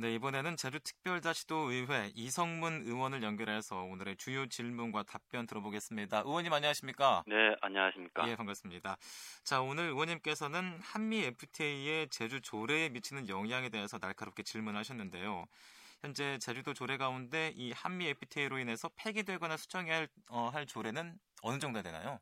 네, 이번에는 제주특별자치도 의회 이성문 의원을 연결해서 오늘의 주요 질문과 답변 들어보겠습니다. 의원님 안녕하십니까? 네, 안녕하십니까? 예, 반갑습니다. 자, 오늘 의원님께서는 한미 FTA의 제주 조례에 미치는 영향에 대해서 날카롭게 질문하셨는데요. 현재 제주도 조례 가운데 이 한미 FTA로 인해서 폐기되거나 수정해야 할, 어, 할 조례는 어느 정도 되나요?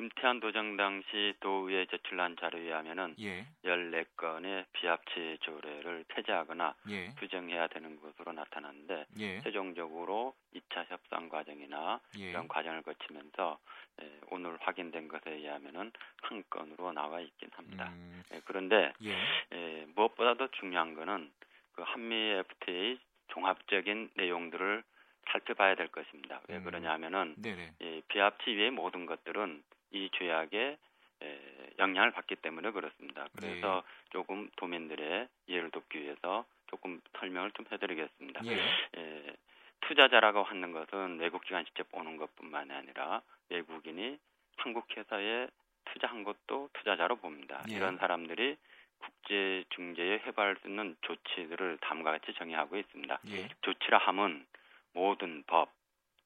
김태한 도정 당시 도의회 제출한 자료에 의하면은 예. 14건의 비합치 조례를 폐지하거나 예. 수정해야 되는 것으로 나타났는데 예. 최종적으로 2차 협상 과정이나 예. 이런 과정을 거치면서 예, 오늘 확인된 것에 의하면은 한 건으로 나와 있긴 합니다. 음. 예, 그런데 예. 예, 무엇보다도 중요한 거는 그 한미 FTA 종합적인 내용들을 살펴봐야 될 것입니다. 왜 음. 그러냐면은 음. 이 비합치 외의 모든 것들은 이 죄악에 에, 영향을 받기 때문에 그렇습니다. 그래서 네. 조금 도민들의 이해를 돕기 위해서 조금 설명을 좀 해드리겠습니다. 예. 에, 투자자라고 하는 것은 외국 기관 직접 오는 것뿐만 아니라 외국인이 한국 회사에 투자한 것도 투자자로 봅니다. 예. 이런 사람들이 국제 중재에 해부할 수 있는 조치들을 다음과 같이 정의하고 있습니다. 예. 조치라 함은 모든 법,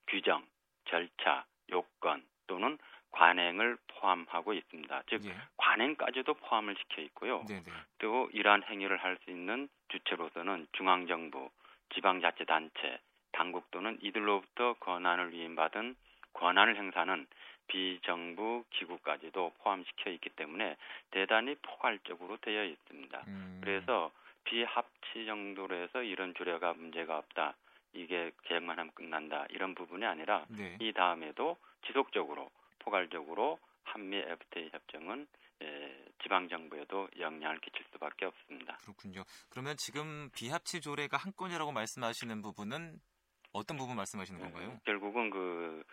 규정, 절차, 요건 또는 관행을 포함하고 있습니다. 즉 예. 관행까지도 포함을 시켜 있고요. 네네. 또 이러한 행위를 할 수 있는 주체로서는 중앙정부, 지방자치단체, 당국 또는 이들로부터 권한을 위임받은 권한을 행사하는 비정부 기구까지도 포함시켜 있기 때문에 대단히 포괄적으로 되어 있습니다. 음. 그래서 비합치 정도로 해서 이런 조례가 문제가 없다. 이게 계획만 하면 끝난다. 이런 부분이 아니라 네. 이 다음에도 지속적으로 포괄적으로 한미 FTA 협정은 예, 지방 정부에도 영향을 끼칠 수밖에 없습니다. 그렇군요. 그러면 지금 비합치 조례가 한 건이라고 말씀하시는 부분은 어떤 부분 말씀하시는 건가요? 음, 결국은 그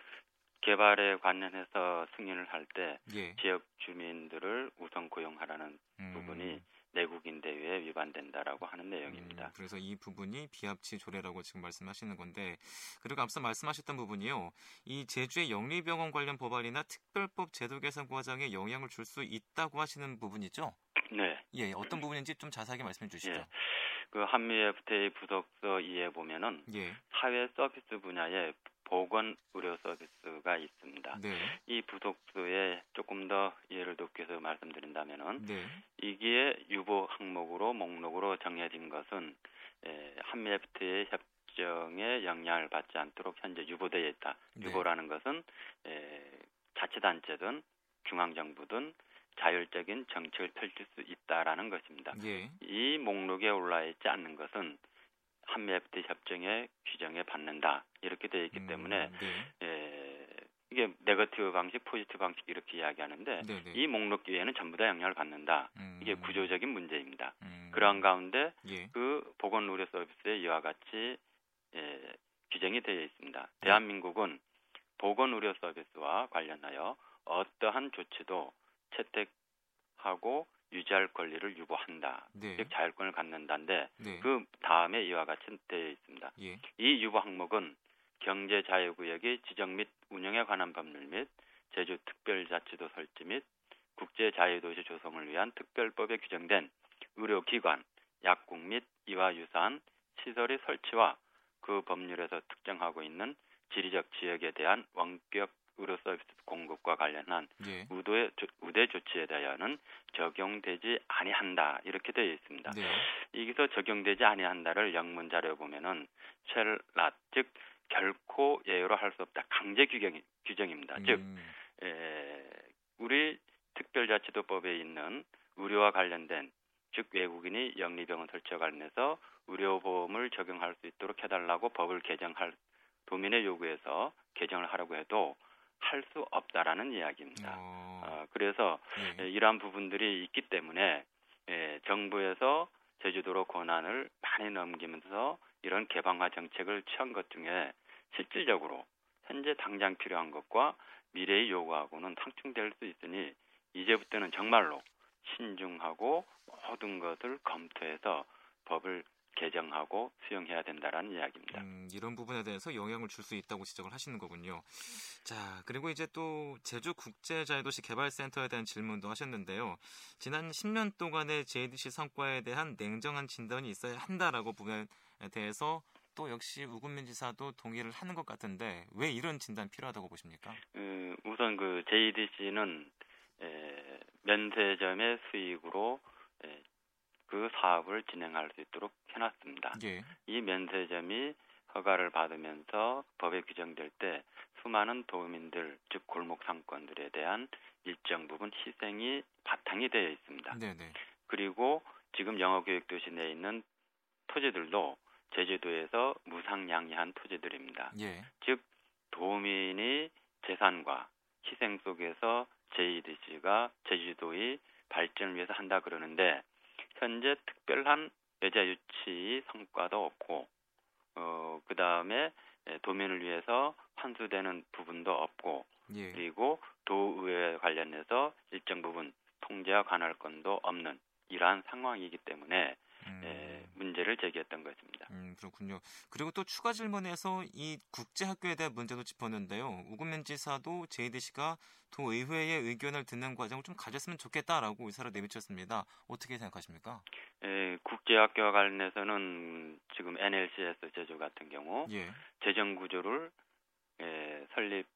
개발에 관련해서 승인을 할때 예. 지역 주민들을 우선 고용하라는 음. 부분이 내국인 대회에 위반된다라고 하는 내용입니다. 음, 그래서 이 부분이 비합치 조례라고 지금 말씀하시는 건데 그리고 앞서 말씀하셨던 부분이요. 이 제주의 영리병원 관련 법안이나 특별법 제도 개선 과정에 영향을 줄 수 있다고 하시는 부분이죠? 네. 예, 어떤 부분인지 좀 자세하게 말씀해 주시죠. 예. 그 한미 FTA 부속서 이에 보면은 예. 사회 서비스 분야에 보건 의료 서비스가 있습니다. 네. 이 부속서에 조금 더 이해를 돕기 위해서 말씀드린다면은 네. 이게 유보 항목으로 목록으로 정해진 것은 에, 한미 FTA 협정에 영향을 받지 않도록 현재 유보되어 있다. 네. 유보라는 것은 에, 자치단체든 중앙정부든 자율적인 정책을 펼칠 수 있다라는 것입니다. 예. 이 목록에 올라 있지 않는 것은 한미 FTA 협정의 규정에 받는다 이렇게 되어 있기 음, 때문에 네. 예, 이게 네거티브 방식, 포지티브 방식 이렇게 이야기하는데 네네. 네. 이 목록 기에는 전부 다 영향을 받는다. 음. 이게 구조적인 문제입니다. 음. 그러한 가운데 예. 그 보건 의료 서비스에 이와 같이 예, 규정이 되어 있습니다. 네. 대한민국은 보건 의료 서비스와 관련하여 어떠한 조치도 채택하고 유지할 권리를 유보한다. 네. 즉 자율권을 갖는다인데 네. 그 다음에 이와 같이 되어 있습니다. 예. 이 유보 항목은 경제 자유구역의 지정 및 운영에 관한 법률 및 제주 특별자치도 설치 및 국제 자유도시 조성을 위한 특별법에 규정된 의료기관, 약국 및 이와 유사한 시설의 설치와 그 법률에서 특정하고 있는 지리적 지역에 대한 원격 의료 서비스 공급과 관련한 예. 우대, 우대 조치에 대하여는 적용되지 아니한다 이렇게 되어 있습니다. 네. 여기서 적용되지 아니한다를 영문 자료 보면은 쉘라 즉 결코 예외로 할 수 없다 강제 규정 규정입니다. 음. 즉 에, 우리 특별자치도법에 있는 의료와 관련된 즉 외국인이 영리병원 설치와 관련해서 의료보험을 적용할 수 있도록 해달라고 법을 개정할 도민의 요구에서 개정을 하라고 해도 할 수 없다라는 이야기입니다. 어. 어, 그래서 예. 이러한 부분들이 있기 때문에 예, 정부에서 제주도로 권한을 많이 넘기면서 이런 개방화 정책을 취한 것 중에 실질적으로 현재 당장 필요한 것과 미래의 요구하고는 상충될 수 있으니 이제부터는 정말로 신중하고 모든 것을 검토해서 법을 개정하고 수용해야 된다라는 이야기입니다. 음, 이런 부분에 대해서 영향을 줄 수 있다고 지적을 하시는 거군요. 자, 그리고 이제 또 제주 국제자유도시 개발센터에 대한 질문도 하셨는데요. 지난 10년 동안의 JDC 성과에 대한 냉정한 진단이 있어야 한다라고 부분에 대해서 또 역시 우금민 지사도 동의를 하는 것 같은데 왜 이런 진단 필요하다고 보십니까? 음, 우선 그 JDC는 에, 면세점의 수익으로 에, 그 사업을 진행할 수 있도록 해놨습니다. 예. 이 면세점이 허가를 받으면서 법에 규정될 때 수많은 도민들, 즉 골목 상권들에 대한 일정 부분 희생이 바탕이 되어 있습니다. 네네. 그리고 지금 영어교육도시 내에 있는 토지들도 제주도에서 무상양이한 토지들입니다. 예. 즉 도민이 재산과 희생 속에서 JDC가 제주도의 발전을 위해서 한다 그러는데 현재 특별한 여자 유치 성과도 없고 어 그 다음에 도민을 위해서 환수되는 부분도 없고 예. 그리고 도의회 관련해서 일정 부분 통제와 관할권도 없는 이러한 상황이기 때문에 음. 에, 문제를 제기했던 것입니다. 음, 그렇군요. 그리고 또 추가 질문에서 이 국제학교에 대한 문제도 짚었는데요. 우금민 지사도 JDC가 도의회의 의견을 듣는 과정을 좀 가졌으면 좋겠다라고 의사를 내비쳤습니다. 어떻게 생각하십니까? 에, 국제학교와 관련해서는 지금 NLCS 제조 같은 경우 예. 재정 구조를 에, 설립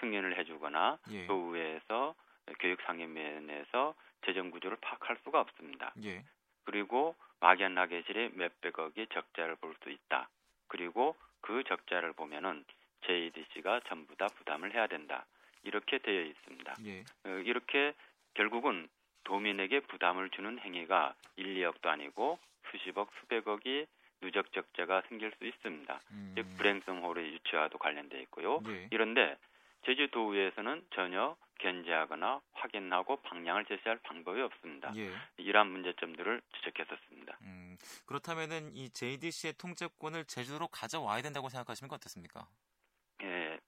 승인을 해주거나 예. 도의회에서 교육 상임위원회에서 재정 구조를 파악할 수가 없습니다. 예. 그리고 막연하게 몇백억의 적자를 볼 수 있다. 그리고 그 적자를 보면은 JDC가 전부 다 부담을 해야 된다. 이렇게 되어 있습니다. 예. 어, 이렇게 결국은 도민에게 부담을 주는 행위가 1, 2억도 아니고 수십억, 수백억이 누적 적자가 생길 수 있습니다. 음. 즉 불행성 호르의 유치와도 관련돼 있고요. 예. 이런데 제주도의회에서는 전혀 견제하거나 확인하고 방향을 제시할 방법이 없습니다. 예. 이러한 문제점들을 지적했었습니다. 음, 그렇다면은 이 JDC의 통제권을 제주도로 가져와야 된다고 생각하시면 어떻습니까? 예.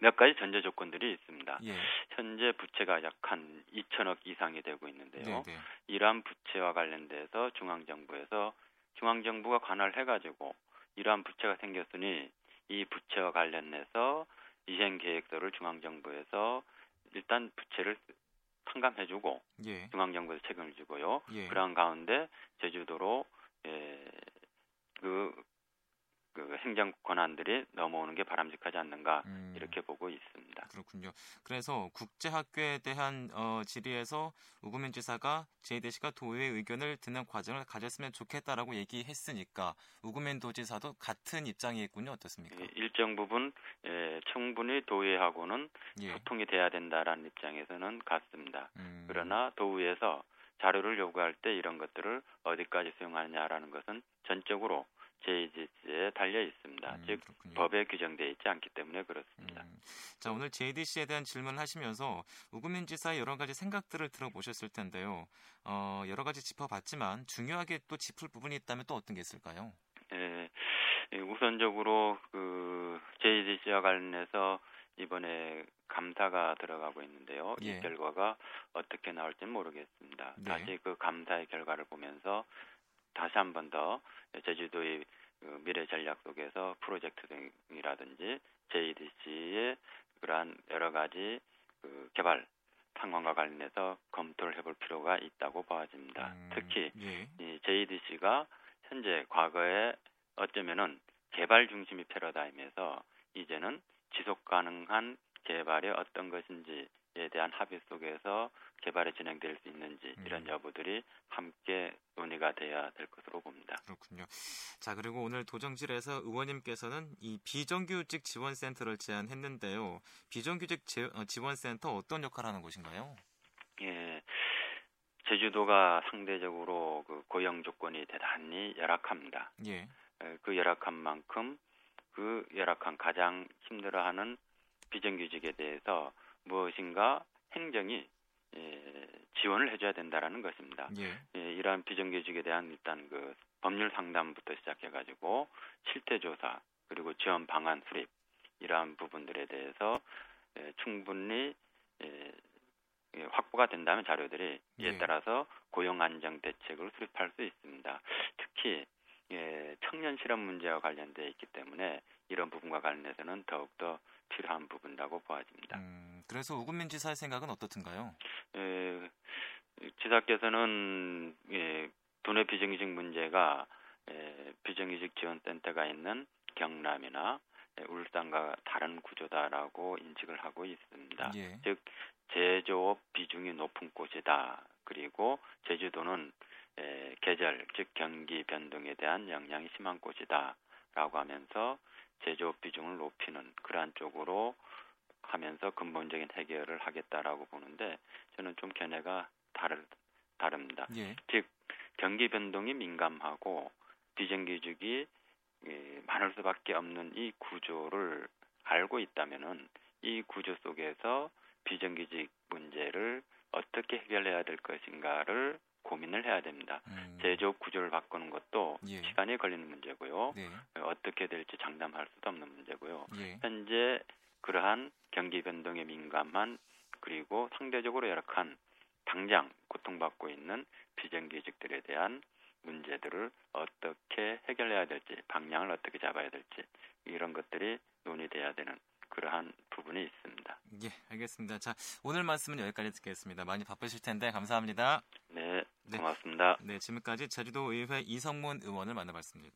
몇 가지 전제 조건들이 있습니다. 예. 현재 부채가 약 한 2천억 이상이 되고 있는데요. 네네. 네. 이러한 부채와 관련돼서 중앙정부에서 중앙정부가 관할해 가지고 이러한 부채가 생겼으니 이 부채와 관련해서 이행 계획서를 중앙정부에서 일단 부채를 탕감해주고 예. 중앙정부에서 책임을 지고요. 예. 그러한 가운데 제주도로 예, 그, 그 행정 권한들이 넘어오는 게 바람직하지 않는가 음. 이렇게 보고 있습니다. 그렇군요. 그래서 국제학교에 대한 어, 질의에서 우구민 지사가 JDC가 도의회 의견을 듣는 과정을 가졌으면 좋겠다라고 얘기했으니까 우구민 도지사도 같은 입장이있군요 어떻습니까? 예, 일정 부분 예, 충분히 도의회하고는 예. 소통이 돼야 된다라는 입장에서는 같습니다. 음. 그러나 도의회에서 자료를 요구할 때 이런 것들을 어디까지 수용하느냐라는 것은 전적으로 JDC에 달려 있습니다. 음, 즉 그렇군요. 법에 규정되어 있지 않기 때문에 그렇습니다. 음. 자 오늘 JDC에 대한 질문을 하시면서 우금민 지사의 여러 가지 생각들을 들어보셨을 텐데요. 어, 여러 가지 짚어봤지만 중요하게 또 짚을 부분이 있다면 또 어떤 게 있을까요? 예, 우선적으로 그 JDC와 관련해서 이번에 감사가 들어가고 있는데요. 예. 이 결과가 어떻게 나올지 모르겠습니다. 네. 다시 그 감사의 결과를 보면서 다시 한 번 더 제주도의 그 미래 전략 속에서 프로젝트 등이라든지 JDC의 그러한 여러 가지 그 개발 상황과 관련해서 검토를 해볼 필요가 있다고 봐집니다. 음, 특히 예. 이 JDC가 현재 과거에 어쩌면은 개발 중심의 패러다임에서 이제는 지속 가능한 개발이 어떤 것인지 에 대한 합의 속에서 개발이 진행될 수 있는지 이런 음. 여부들이 함께 논의가 돼야 될 것으로 봅니다. 그렇군요. 자 그리고 오늘 도정실에서 의원님께서는 이 비정규직 지원센터를 제안했는데요. 비정규직 지, 어, 지원센터 어떤 역할을 하는 곳인가요? 예. 제주도가 상대적으로 그 고용 조건이 대단히 열악합니다. 예. 그 열악한 만큼 그 열악한 가장 힘들어하는 비정규직에 대해서 무엇인가 행정이 예, 지원을 해줘야 된다라는 것입니다. 예. 예, 이러한 비정규직에 대한 일단 그 법률 상담부터 시작해가지고 실태 조사 그리고 지원 방안 수립 이러한 부분들에 대해서 예, 충분히 예, 예 확보가 된다면 자료들이 이에 예. 따라서 고용 안정 대책을 수립할 수 있습니다. 특히 특히 예, 청년 실업 문제와 관련돼 있기 때문에 이런 부분과 관련해서는 더욱더 필요한 부분이라고 보아집니다. 음, 그래서 우금민 지사의 생각은 어떻든가요? 예, 지사께서는 예, 도내 비정규직 문제가 예, 비정규직 지원센터가 있는 경남이나 예, 울산과 다른 구조다라고 인식을 하고 있습니다. 예. 즉 제조업 비중이 높은 곳이다. 그리고 제주도는 에, 계절 즉 경기 변동에 대한 영향이 심한 곳이다라고 하면서 제조업 비중을 높이는 그러한 쪽으로 하면서 근본적인 해결을 하겠다라고 보는데 저는 좀 견해가 다르 다릅니다. 예. 즉 경기 변동이 민감하고 비정규직이 예, 많을 수밖에 없는 이 구조를 알고 있다면은 이 구조 속에서 비정규직 문제를 어떻게 해결해야 될 것인가를 고민을 해야 됩니다. 음. 제조업 구조를 바꾸는 것도 예. 시간이 걸리는 문제고요. 네. 어떻게 될지 장담할 수도 없는 문제고요. 예. 현재 그러한 경기 변동에 민감한 그리고 상대적으로 열악한 당장 고통받고 있는 비정규직들에 대한 문제들을 어떻게 해결해야 될지 방향을 어떻게 잡아야 될지 이런 것들이 논의돼야 되는 그러한 부분이 있습니다. 예, 알겠습니다. 자, 오늘 말씀은 여기까지 듣겠습니다. 많이 바쁘실 텐데 감사합니다. 네, 고맙습니다. 네, 지금까지 제주도 의회 이성문 의원을 만나봤습니다.